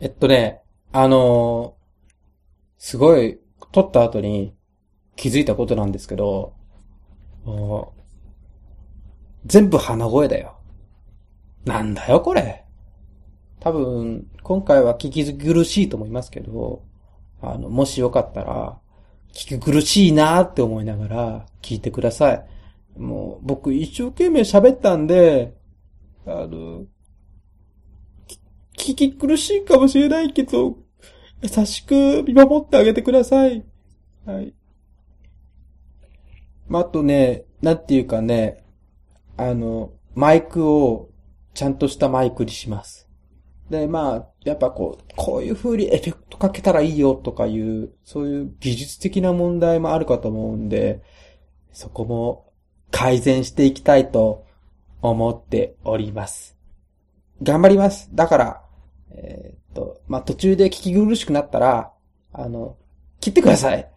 えっとね、あのーすごい、撮った後に気づいたことなんですけど、全部鼻声だよ。なんだよ、これ。多分、今回は聞き苦しいと思いますけど、あの、もしよかったら、聞き苦しいなって思いながら聞いてください。もう、僕一生懸命喋ったんで、あの、聞き苦しいかもしれないけど、優しく見守ってあげてください。はい。まあ、あとね、なんていうかね、あの、マイクをちゃんとしたマイクにします。で、まあ、やっぱこう、こういう風にエフェクトかけたらいいよとかいう、そういう技術的な問題もあるかと思うんで、そこも改善していきたいと思っております。頑張ります。だから、えっと、まあ、途中で聞き苦しくなったら、あの、切ってください。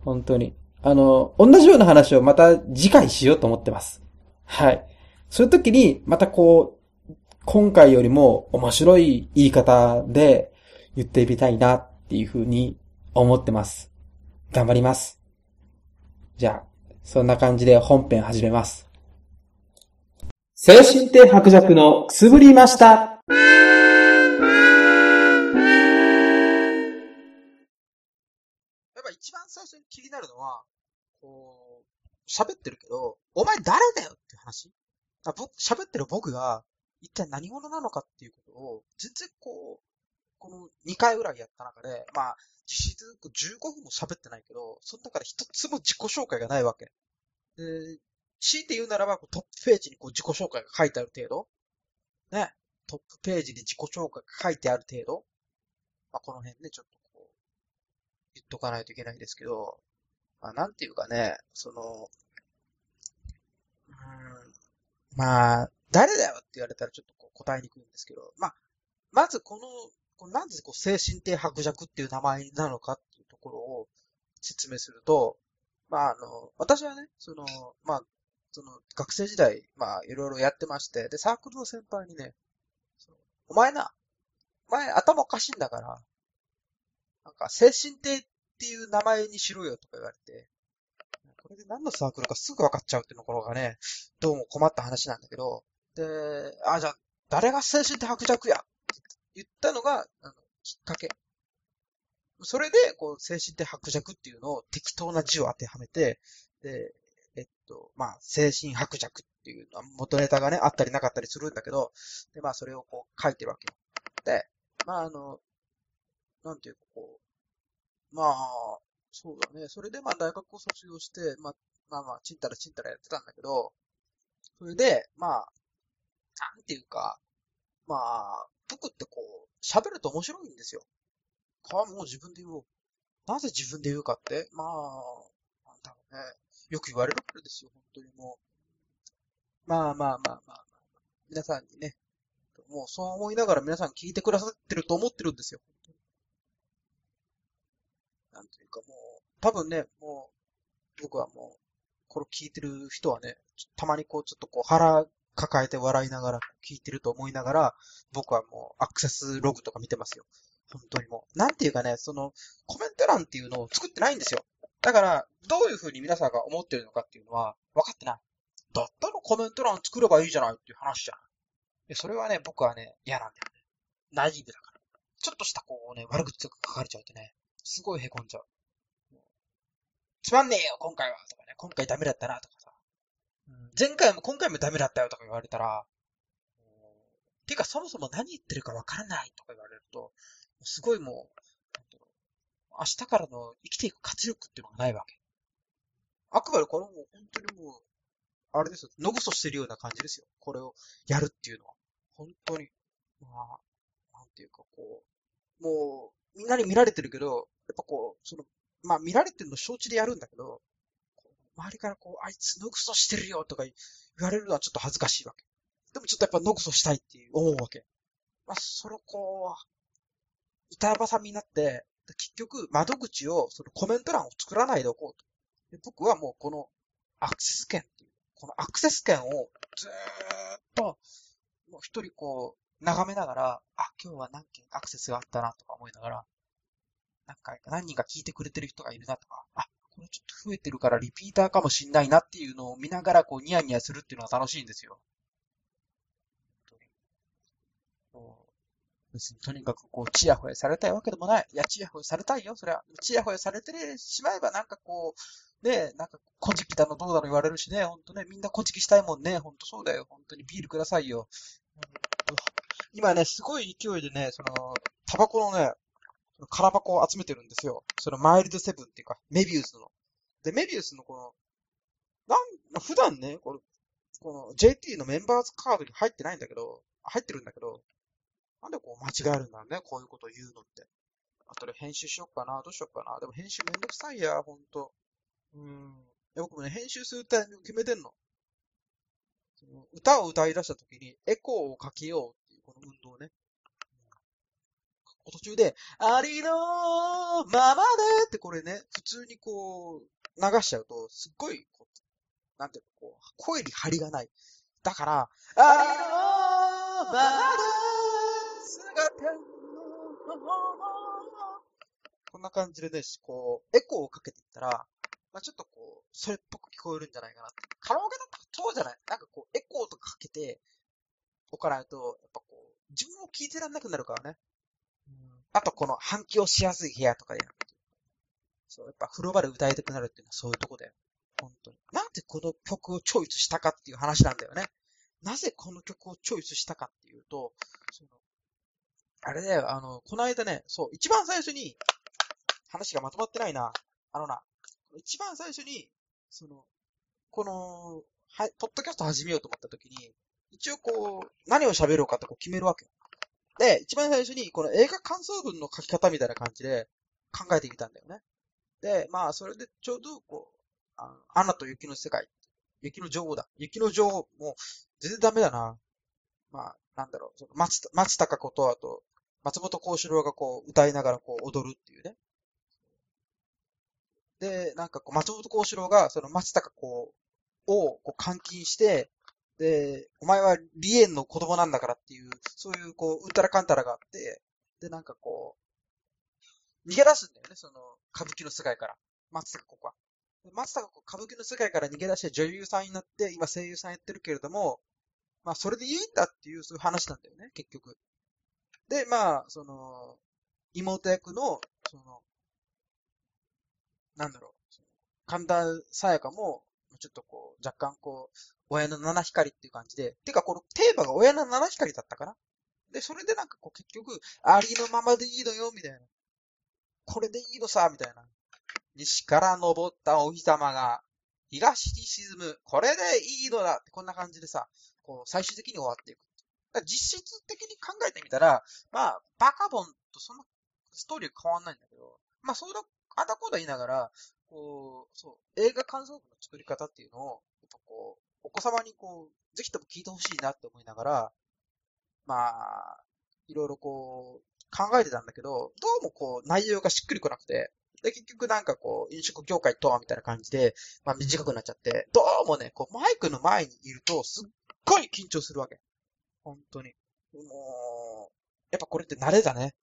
本当に。あの、同じような話をまた次回しようと思ってます。はい。そういう時に、またこう、今回よりも面白い言い方で言ってみたいなっていうふうに思ってます。頑張ります。じゃあ、そんな感じで本編始めます。精神的白弱のくすぶりました。一番最初に気になるのは、こう、喋ってるけど、お前誰だよっていう話。あ僕、喋ってる僕が、一体何者なのかっていうことを、全然こう、この2回ぐらいやった中で、まあ、実質15分も喋ってないけど、その中で一つも自己紹介がないわけ。で、強いて言うならば、トップページにこう自己紹介が書いてある程度。ね。トップページに自己紹介が書いてある程度。まあ、この辺ね、ちょっと、とかないといけないですけど、まあ、なんていうかね、その、うん、まあ、誰だよって言われたらちょっとこう答えにくいんですけど、まあ、まずこの、このなんでこう精神的白弱っていう名前なのかっていうところを説明すると、まあ、あの、私はね、その、まあ、その、学生時代、まあ、いろいろやってまして、で、サークルの先輩にね、お前な、お前頭おかしいんだから、なんか、精神的っていう名前にしろよとか言われて、これで何のサークルかすぐ分かっちゃうっていうところがね、どうも困った話なんだけど、で、あ、じゃあ、誰が精神的白弱や？って言ったのが、あの、きっかけ。それで、こう、精神的白弱っていうのを適当な字を当てはめて、で、えっと、まあ、精神白弱っていうのは元ネタがね、あったりなかったりするんだけど、で、まあ、それをこう書いてるわけよ。で、まあ、あの、なんていうかこう、まあ、そうだね。それでまあ大学を卒業して、まあ、まあまあ、ちんたらちんたらやってたんだけど、それで、まあ、なんていうか、まあ、僕ってこう、喋ると面白いんですよ。か、もう自分で言おう。なぜ自分で言うかって、まあ、なんだろうね。よく言われるからですよ、本当にもう。まあまあまあまあ。皆さんにね、もうそう思いながら皆さん聞いてくださってると思ってるんですよ。本なんていうかもう、多分ね、もう、僕はもう、これ聞いてる人はね、たまにこうちょっとこう腹抱えて笑いながら聞いてると思いながら、僕はもうアクセスログとか見てますよ。本当にもう。なんていうかね、その、コメント欄っていうのを作ってないんですよ。だから、どういう風に皆さんが思ってるのかっていうのは分かってない。だったらコメント欄作ればいいじゃないっていう話じゃない。でそれはね、僕はね、嫌なんだよね。ナイーブだから。ちょっとしたこうね、悪口とか書かれちゃうとね、すごい凹んじゃう。つまんねえよ、今回はとかね、今回ダメだったなとかさ。うん前回も今回もダメだったよとか言われたら、うんてかそもそも何言ってるかわからないとか言われると、すごいもう、なんだろう明日からの生きていく活力っていうのがないわけ。あくまでこれもう本当にもう、あれですよ、のぐそしてるような感じですよ。これをやるっていうのは。本当に。まあ、なんていうかこう、もう、みんなに見られてるけど、ぱこう、その、まあ見られてるの承知でやるんだけど、周りからこう、あいつのぐそしてるよとか言われるのはちょっと恥ずかしいわけ。でもちょっとやっぱのぐそしたいっていう思うわけ。まあ、それをこう、板挟みになって、結局窓口を、そのコメント欄を作らないでおこうと。で僕はもうこのアクセス権っていう、このアクセス権をずーっと、もう一人こう、眺めながら、あ、今日は何件アクセスがあったなとか思いながら、なんか何人か聞いてくれてる人がいるなとか、あ、これちょっと増えてるからリピーターかもしんないなっていうのを見ながらこうニヤニヤするっていうのが楽しいんですよ。別にとにかくこう、チヤホヤされたいわけでもない。いや、チヤホヤされたいよ、それは。チヤホヤされてしまえばなんかこう、ね、なんか、こじきだのどうだの言われるしね、ほんとね、みんなこじきしたいもんね、ほんとそうだよ、ほんとにビールくださいよ。今ね、すごい勢いでね、その、タバコのね、空箱を集めてるんですよ。そのマイルドセブンっていうか、メビウスの。で、メビウスのこの、なん、普段ね、これ、この JT のメンバーズカードに入ってないんだけど、入ってるんだけど、なんでこう間違えるんだろうね、こういうことを言うのって。あとで編集しよっかな、どうしよっかな。でも編集めんどくさいや、ほんと。うん。僕もね、編集するタイミング決めてんの。その歌を歌い出した時にエコーをかけようっていうこの運動ね。途中で、ありのままでってこれね、普通にこう、流しちゃうと、すっごい、こう、なんていうの、こう、声に張りがない。だから、ありのままでこんな感じでね、こう、エコーをかけていったら、まあ、ちょっとこう、それっぽく聞こえるんじゃないかなって。カラオケだったらそうじゃないなんかこう、エコーとかかけて、おかないと、やっぱこう、自分を聞いてらんなくなるからね。あとこの反響しやすい部屋とかでやる。そう、やっぱ風呂場で歌いたくなるっていうのはそういうとこだよ。本当に。なんでこの曲をチョイスしたかっていう話なんだよね。なぜこの曲をチョイスしたかっていうと、そのあれだよ、あの、この間ね、そう、一番最初に、話がまとまってないな。あのな、一番最初に、その、この、はい、ポッドキャスト始めようと思った時に、一応こう、何を喋ろうかってこう決めるわけよ。で、一番最初に、この映画感想文の書き方みたいな感じで考えてみたんだよね。で、まあ、それでちょうど、こう、あアナと雪の世界。雪の女王だ。雪の女王、も、全然ダメだな。まあ、なんだろう、その松、松高子と、あと、松本幸四郎がこう、歌いながらこう、踊るっていうね。で、なんかこう、松本幸四郎が、その松高子をこう監禁して、で、お前はリエンの子供なんだからっていう、そういうこう、うんたらかんたらがあって、で、なんかこう、逃げ出すんだよね、その、歌舞伎の世界から。松高子は。松高子歌舞伎の世界から逃げ出して女優さんになって、今声優さんやってるけれども、まあ、それでいいんだっていう、そういう話なんだよね、結局。で、まあ、その、妹役の、その、なんだろう、神田沙也加も、ちょっとこう、若干こう、親の七光っていう感じで、てかこのテーマが親の七光だったかなで、それでなんかこう結局、ありのままでいいのよ、みたいな。これでいいのさ、みたいな。西から昇ったお日様が、東に沈む。これでいいのだって、こんな感じでさ、こう、最終的に終わっていく。実質的に考えてみたら、まあ、バカボンとそんなストーリー変わんないんだけど、まあ、そうだ、あんだこうだ言いながら、こう、そう、映画感想文の作り方っていうのを、やっぱこう、お子様にこう、ぜひとも聞いてほしいなって思いながら、まあ、いろいろこう、考えてたんだけど、どうもこう、内容がしっくりこなくて、で、結局なんかこう、飲食業界とはみたいな感じで、まあ短くなっちゃって、どうもね、こう、マイクの前にいると、すっごい緊張するわけ。本当に。もう、やっぱこれって慣れだね。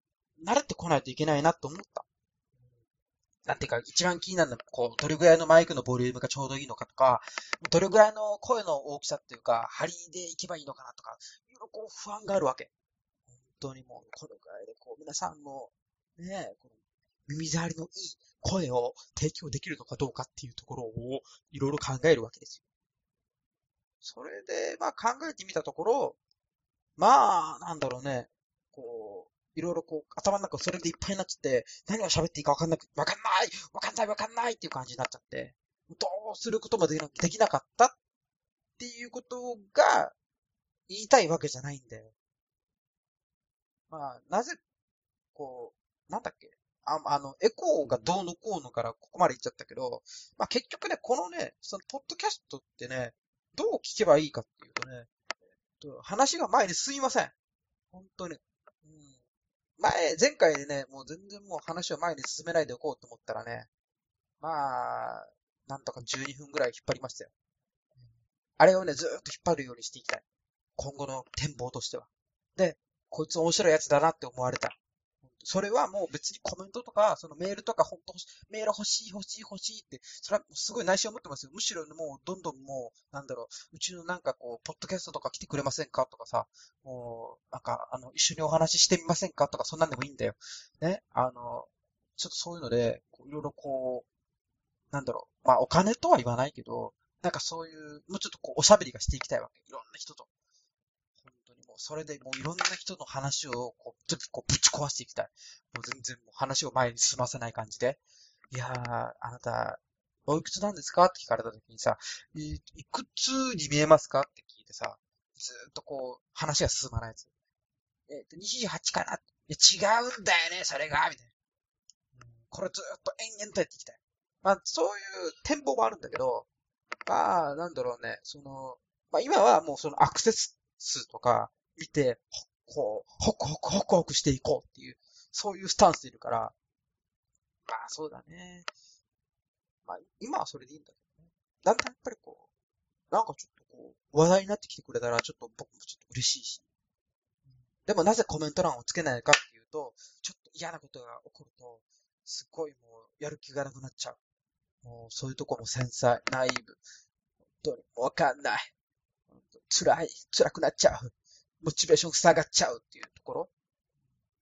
慣れてこないといけないなと思った。なんていうか、一番気になるのは、こう、どれぐらいのマイクのボリュームがちょうどいいのかとか、どれぐらいの声の大きさっていうか、張りでいけばいいのかなとか、いろいろこう不安があるわけ。本当にもう、これぐらいで、こう、皆さんの、ね、この耳障りのいい声を提供できるのかどうかっていうところを、いろいろ考えるわけですよ。それで、まあ考えてみたところ、まあ、なんだろうね、こう、いろいろこう、頭の中それでいっぱいになっちゃって、何を喋っていいかわかんなく、わかんないわかんないわかんないっていう感じになっちゃって、どうすることもできなかったっていうことが言いたいわけじゃないんだよ。まあ、なぜ、こう、なんだっけああの、エコーがどうのこうのからここまで言っちゃったけど、まあ結局ね、このね、その、ポッドキャストってね、どう聞けばいいかっていうとね、と、話が前に進みません。本当に。前、前回でね、もう全然もう話を前に進めないでおこうと思ったらね、まあ、なんとか12分ぐらい引っ張りましたよ。あれをね、ずーっと引っ張るようにしていきたい。今後の展望としては。で、こいつ面白いやつだなって思われた。それはもう別にコメントとか、そのメールとか、本当メール欲しい欲しい欲しいって、それはすごい内心思ってますよ。むしろもうどんどんもう、なんだろう、うちのなんかこう、ポッドキャストとか来てくれませんかとかさ、もう、なんか、あの、一緒にお話ししてみませんかとか、そんなんでもいいんだよ。ね、あの、ちょっとそういうので、いろいろこう、なんだろう、まあお金とは言わないけど、なんかそういう、もうちょっとこう、おしゃべりがしていきたいわけ。いろんな人と。それでもういろんな人の話をこう、ちょっとこうぶち壊していきたい。もう全然もう話を前に進ませない感じで。いやー、あなた、おいくつなんですか？って聞かれた時にさ、いいくつに見えますか？って聞いてさ、ずーっとこう、話が進まないやつ。えっ、と、28かないや、違うんだよね、それがみたいな。これずーっと延々とやっていきたい。まあ、そういう展望もあるんだけど、まあ、なんだろうね、その、まあ今はもうそのアクセス数とか、見て、こう、ホクホクホクホクしていこうっていう、そういうスタンスでいるから、まあそうだね。まあ今はそれでいいんだけどね。だんだんやっぱりこう、なんかちょっとこう、話題になってきてくれたらちょっと僕もちょっと嬉しいし。でもなぜコメント欄をつけないかっていうと、ちょっと嫌なことが起こると、すっごいもうやる気がなくなっちゃう。もうそういうとこも繊細、ナイーブ。本当にわかんない。辛い、辛くなっちゃう。モチベーション下がっちゃうっていうところ。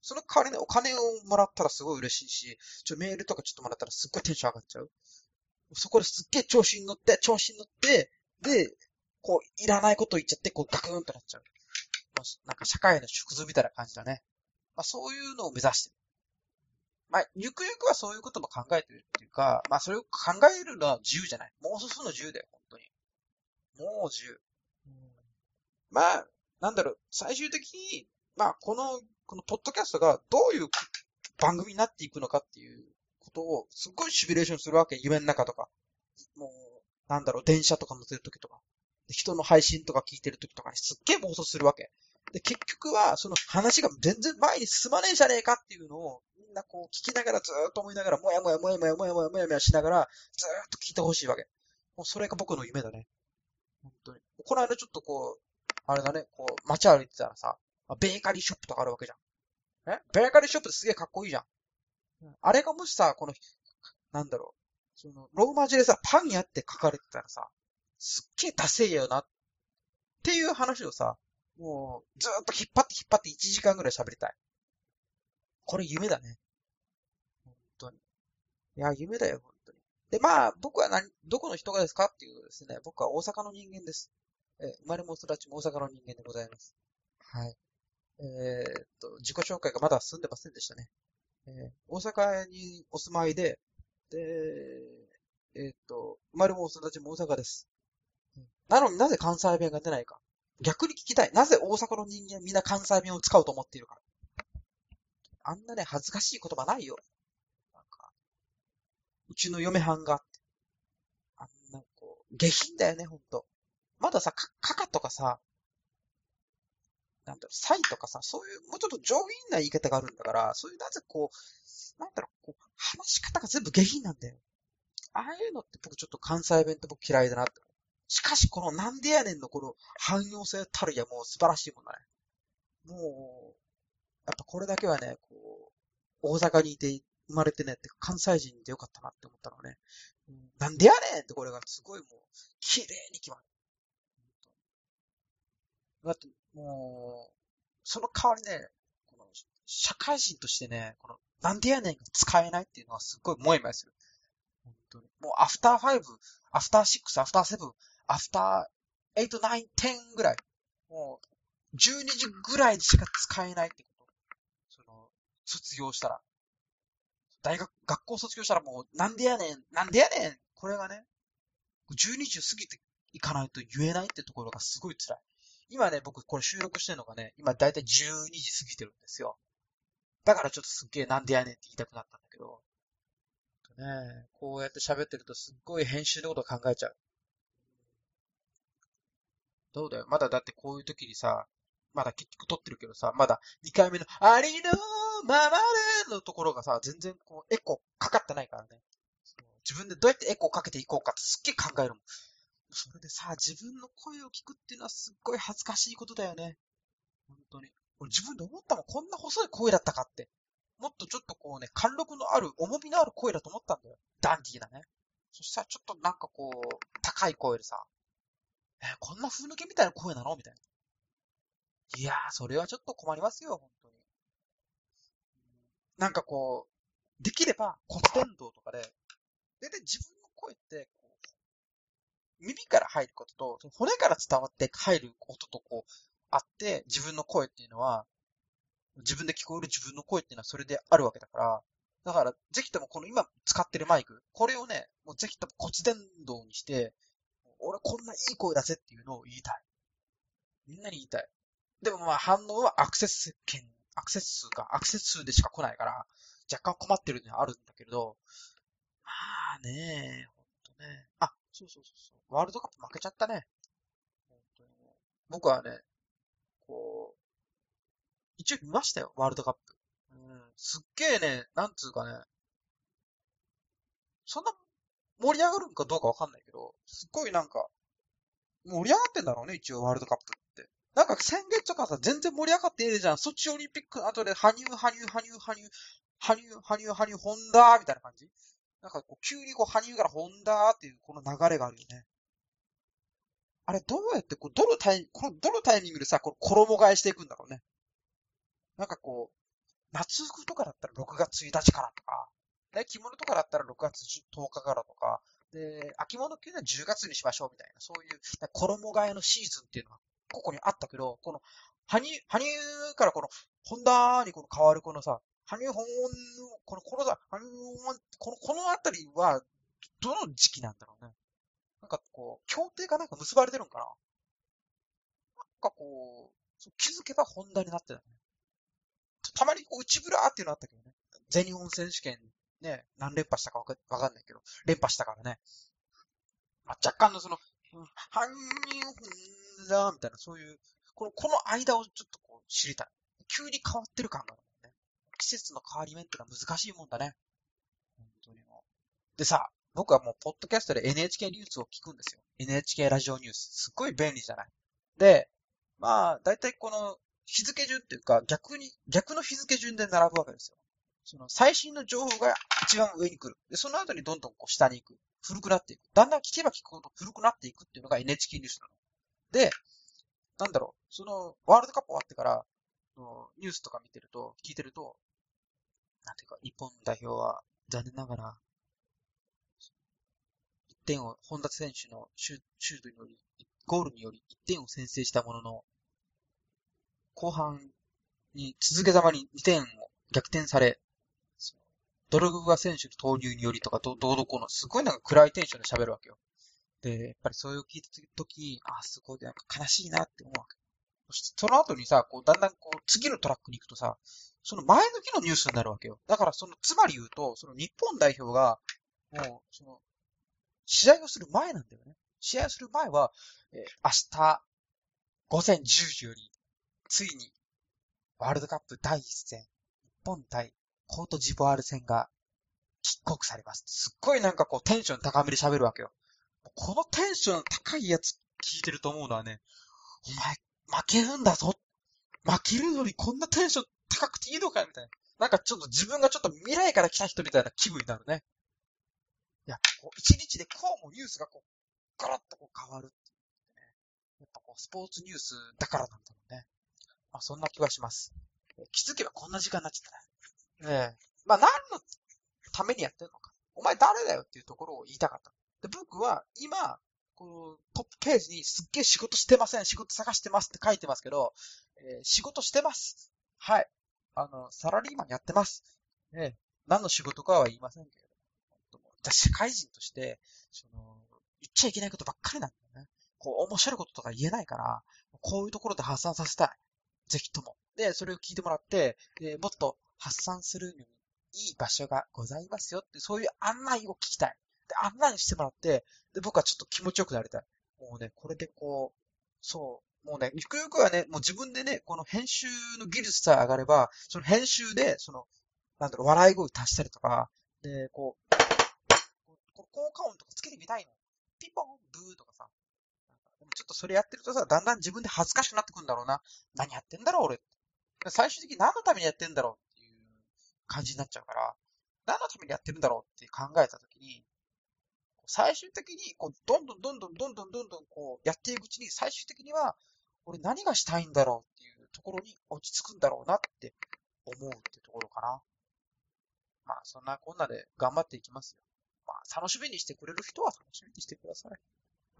その代わりね、お金をもらったらすごい嬉しいし、ちょ、メールとかちょっともらったらすっごいテンション上がっちゃう。そこですっげえ調子に乗って、調子に乗って、で、こう、いらないこと言っちゃって、こう、ガクーンとなっちゃう。まあ、なんか社会の縮図みたいな感じだね。まあ、そういうのを目指してる。まあ、ゆくゆくはそういうことも考えてるっていうか、まあ、それを考えるのは自由じゃない。妄想するの自由だよ、本当に。もう自由。まあ、なんだろう、最終的に、まあ、この、このポッドキャストがどういう番組になっていくのかっていうことを、すっごいシミュレーションするわけ。夢の中とか。もう、なんだろう、電車とか乗ってる時とか。人の配信とか聞いてる時とかにすっげえ妄想するわけ。で、結局は、その話が全然前に進まねえじゃねえかっていうのを、みんなこう聞きながらずーっと思いながら、もやもやもやもやもやもやもやもやしながら、ずーっと聞いてほしいわけ。もうそれが僕の夢だね。本当に。この間ちょっとこう、あれだね、こう、街歩いてたらさ、ベーカリーショップとかあるわけじゃん。え？ベーカリーショップってすげえかっこいいじゃん。あれがもしさ、この、なんだろう、その、ローマ字でさ、パン屋って書かれてたらさ、すっげえダセえよな、っていう話をさ、もう、ずーっと引っ張って引っ張って1時間ぐらい喋りたい。これ夢だね。本当に。いや、夢だよ、本当に。で、まあ、僕は何、どこの人がですかっていうとですね、僕は大阪の人間です。え生まれも育ちも大阪の人間でございます。はい。えー、っと、自己紹介がまだ済んでませんでしたね。えー、大阪にお住まいで、で、えー、っと、生まれも育ちも大阪です。なのになぜ関西弁が出ないか。逆に聞きたい。なぜ大阪の人間みんな関西弁を使うと思っているか。あんなね、恥ずかしい言葉ないよ。なんか、うちの嫁はんが、あんな、こう、下品だよね、ほんと。まださ、か、かかとかさ、なんだろう、サイとかさ、そういう、もうちょっと上品な言い方があるんだから、そういう、なぜこう、なんだろう、こう、話し方が全部下品なんだよ。ああいうのって僕ちょっと関西弁って僕嫌いだなって。しかし、このなんでやねんのこの汎用性たるやもう素晴らしいもんだね。もう、やっぱこれだけはね、こう、大阪にいて生まれてねって関西人でよかったなって思ったのね。なんでやねんってこれがすごいもう、綺麗に決まる。だって、もう、その代わりね、この、社会人としてね、この、なんでやねんが使えないっていうのはすっごいもやもやする。本当に。もう、アフター5、アフター6、アフター7、アフター8、9、10ぐらい。もう、12時ぐらいしか使えないってこと。その、卒業したら。大学、学校卒業したらもう、なんでやねん、なんでやねん、これがね、12時過ぎていかないと言えないってところがすごい辛い。今ね、僕これ収録してるのがね、今だいたい12時過ぎてるんですよ。だからちょっとすっげえなんでやねんって言いたくなったんだけど。ね、こうやって喋ってるとすっごい編集のこと考えちゃう。どうだよ。まだだってこういう時にさ、まだ結局撮ってるけどさ、まだ2回目のありのままでのところがさ、全然こうエコーかかってないからね。自分でどうやってエコーかけていこうかってすっげえ考えるもん。それでさ、自分の声を聞くっていうのはすっごい恥ずかしいことだよね。本当に。俺自分で思ったもん、こんな細い声だったかって。もっとちょっとこうね、貫禄のある、重みのある声だと思ったんだよ。ダンディーなね。そしたらちょっとなんかこう、高い声でさ、えこんな風抜けみたいな声なの？みたいな。いやー、それはちょっと困りますよ、本当に。なんかこう、できれば骨伝導とかで、大体自分の声って、耳から入ることと、骨から伝わって入る音とこう、あって、自分の声っていうのは、自分で聞こえる自分の声っていうのはそれであるわけだから、だから、ぜひともこの今使ってるマイク、これをね、もうぜひとも骨伝導にして、俺こんないい声出せっていうのを言いたい。みんなに言いたい。でもまあ反応はアクセス権、アクセス数か、アクセス数でしか来ないから、若干困ってるのはあるんだけれど、まあね、ほんとね。あ、そうそうそうそう。ワールドカップ負けちゃったね。本当にもう僕はね、こう、一応見ましたよ、ワールドカップ。うん、すっげえね、なんつうかね、そんな盛り上がるんかどうかわかんないけど、すっごいなんか、盛り上がってんだろうね、一応ワールドカップって。なんか先月とかさ、全然盛り上がってねえじゃん。ソチオリンピックの後で、羽生、羽生、羽生、羽生、羽生、羽生、羽生、ホンダーみたいな感じなんかこう、急にこう、羽生からホンダーっていうこの流れがあるよね。あれ、どうやって、こう、どのタイ、この、どのタイミングでさ、こう、衣替えしていくんだろうね。なんかこう、夏服とかだったら6月1日からとか、ね、着物とかだったら6月10日からとか、で、秋物っていうのは10月にしましょうみたいな、そういう衣替えのシーズンっていうのは、ここにあったけど、この、羽生、羽生からこの、ホンダにこの変わるこのさ、羽生本、この、このさ、羽生本、この、このあたりは、どの時期なんだろうね。なんかこう、協定かなんか結ばれてるんかななんかこう、う気づけばホンダになってたね。たまにこう内ブラーっていうのあったけどね。全日本選手権ね、何連覇したかわかわかんないけど、連覇したからね。まあ、若干のその、うん羽生本田みたいな、そういう、この、この間をちょっとこう知りたい。急に変わってる感がある。季節の変わり目ってのは難しいもんだね。本当にもう。でさ、僕はもう、ポッドキャストで NHK ニュースを聞くんですよ。NHK ラジオニュース。すっごい便利じゃない。で、まあ、だいたいこの、日付順っていうか、逆に、逆の日付順で並ぶわけですよ。その、最新の情報が一番上に来る。で、その後にどんどんこう下に行く。古くなっていく。だんだん聞けば聞くほど古くなっていくっていうのが NHK ニュースなの。で、なんだろう、その、ワールドカップ終わってから、ニュースとか見てると、聞いてると、なんていうか、日本代表は残念ながら、1点を、本田選手のシュシュートにより、ゴールにより1点を先制したものの、後半に続けざまに2点を逆転され、ドログバ選手の投入によりとか、どどうどこの、すごいなんか暗いテンションで喋るわけよ。で、やっぱりそれを聞いたとき、あ、すごいなんか悲しいなって思うわけ。そしてその後にさ、こう、だんだんこう、次のトラックに行くとさ、その前の日のニュースになるわけよ。だからその、つまり言うと、その日本代表が、もう、その、試合をする前なんだよね。試合をする前は、えー明日、午前10時より、ついに、ワールドカップ第一戦、日本対コートジボワール戦が、キックオフされます。すっごいなんかこう、テンション高めで喋るわけよ。このテンション高いやつ聞いてると思うのはね、お前、負けるんだぞ。負けるのにこんなテンション高くていいのかみたいな。なんかちょっと自分がちょっと未来から来た人みたいな気分になるね。いや、こう一日でこうもニュースがこう、ガラッとこう変わるっていうね。やっぱこう、スポーツニュースだからなんだろうね。まあ、そんな気はします。気づけばこんな時間になっちゃったね。ねえ。まあ、何のためにやってるのか。お前誰だよっていうところを言いたかった。で、僕は今、このトップページにすっげえ仕事してません、仕事探してますって書いてますけど、えー仕事してます。はい。あの、サラリーマンやってます。ええ何の仕事かは言いませんけれども。本当もうじゃあ社会人として、その、言っちゃいけないことばっかりなんだよね。こう、面白いこととか言えないから、こういうところで発散させたい。ぜひとも。で、それを聞いてもらって、でもっと発散するのにいい場所がございますよって、そういう案内を聞きたい。で、案内してもらって、で、僕はちょっと気持ちよくなりたい。もうね、これでこう、そう、もうね、ゆくゆくはね、もう自分でね、この編集の技術さえ上がれば、その編集で、その、なんだろう、笑い声足したりとか、で、こう、こう効果音とかつけてみたいの。ピンポン、ブーとかさ。なんかでもちょっとそれやってるとさ、だんだん自分で恥ずかしくなってくるんだろうな。何やってんだろう、俺。最終的に何のためにやってんだろうっていう感じになっちゃうから、何のためにやってるんだろうって考えたときに、最終的に、こう、どんどんどんどんどんどんどんどんこう、やっていくうちに、最終的には、俺何がしたいんだろうっていうところに落ち着くんだろうなって思うってところかな。まあ、そんなこんなで頑張っていきますよ。まあ、楽しみにしてくれる人は楽しみにしてください。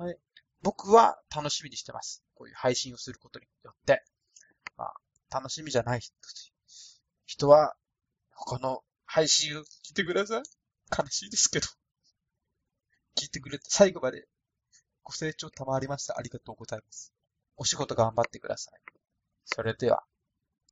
はい。僕は楽しみにしてます。こういう配信をすることによって。まあ、楽しみじゃない人人は、他の配信を聞いてください。悲しいですけど。聞いてくれて最後までご清聴賜りました。ありがとうございます。お仕事頑張ってください。それでは。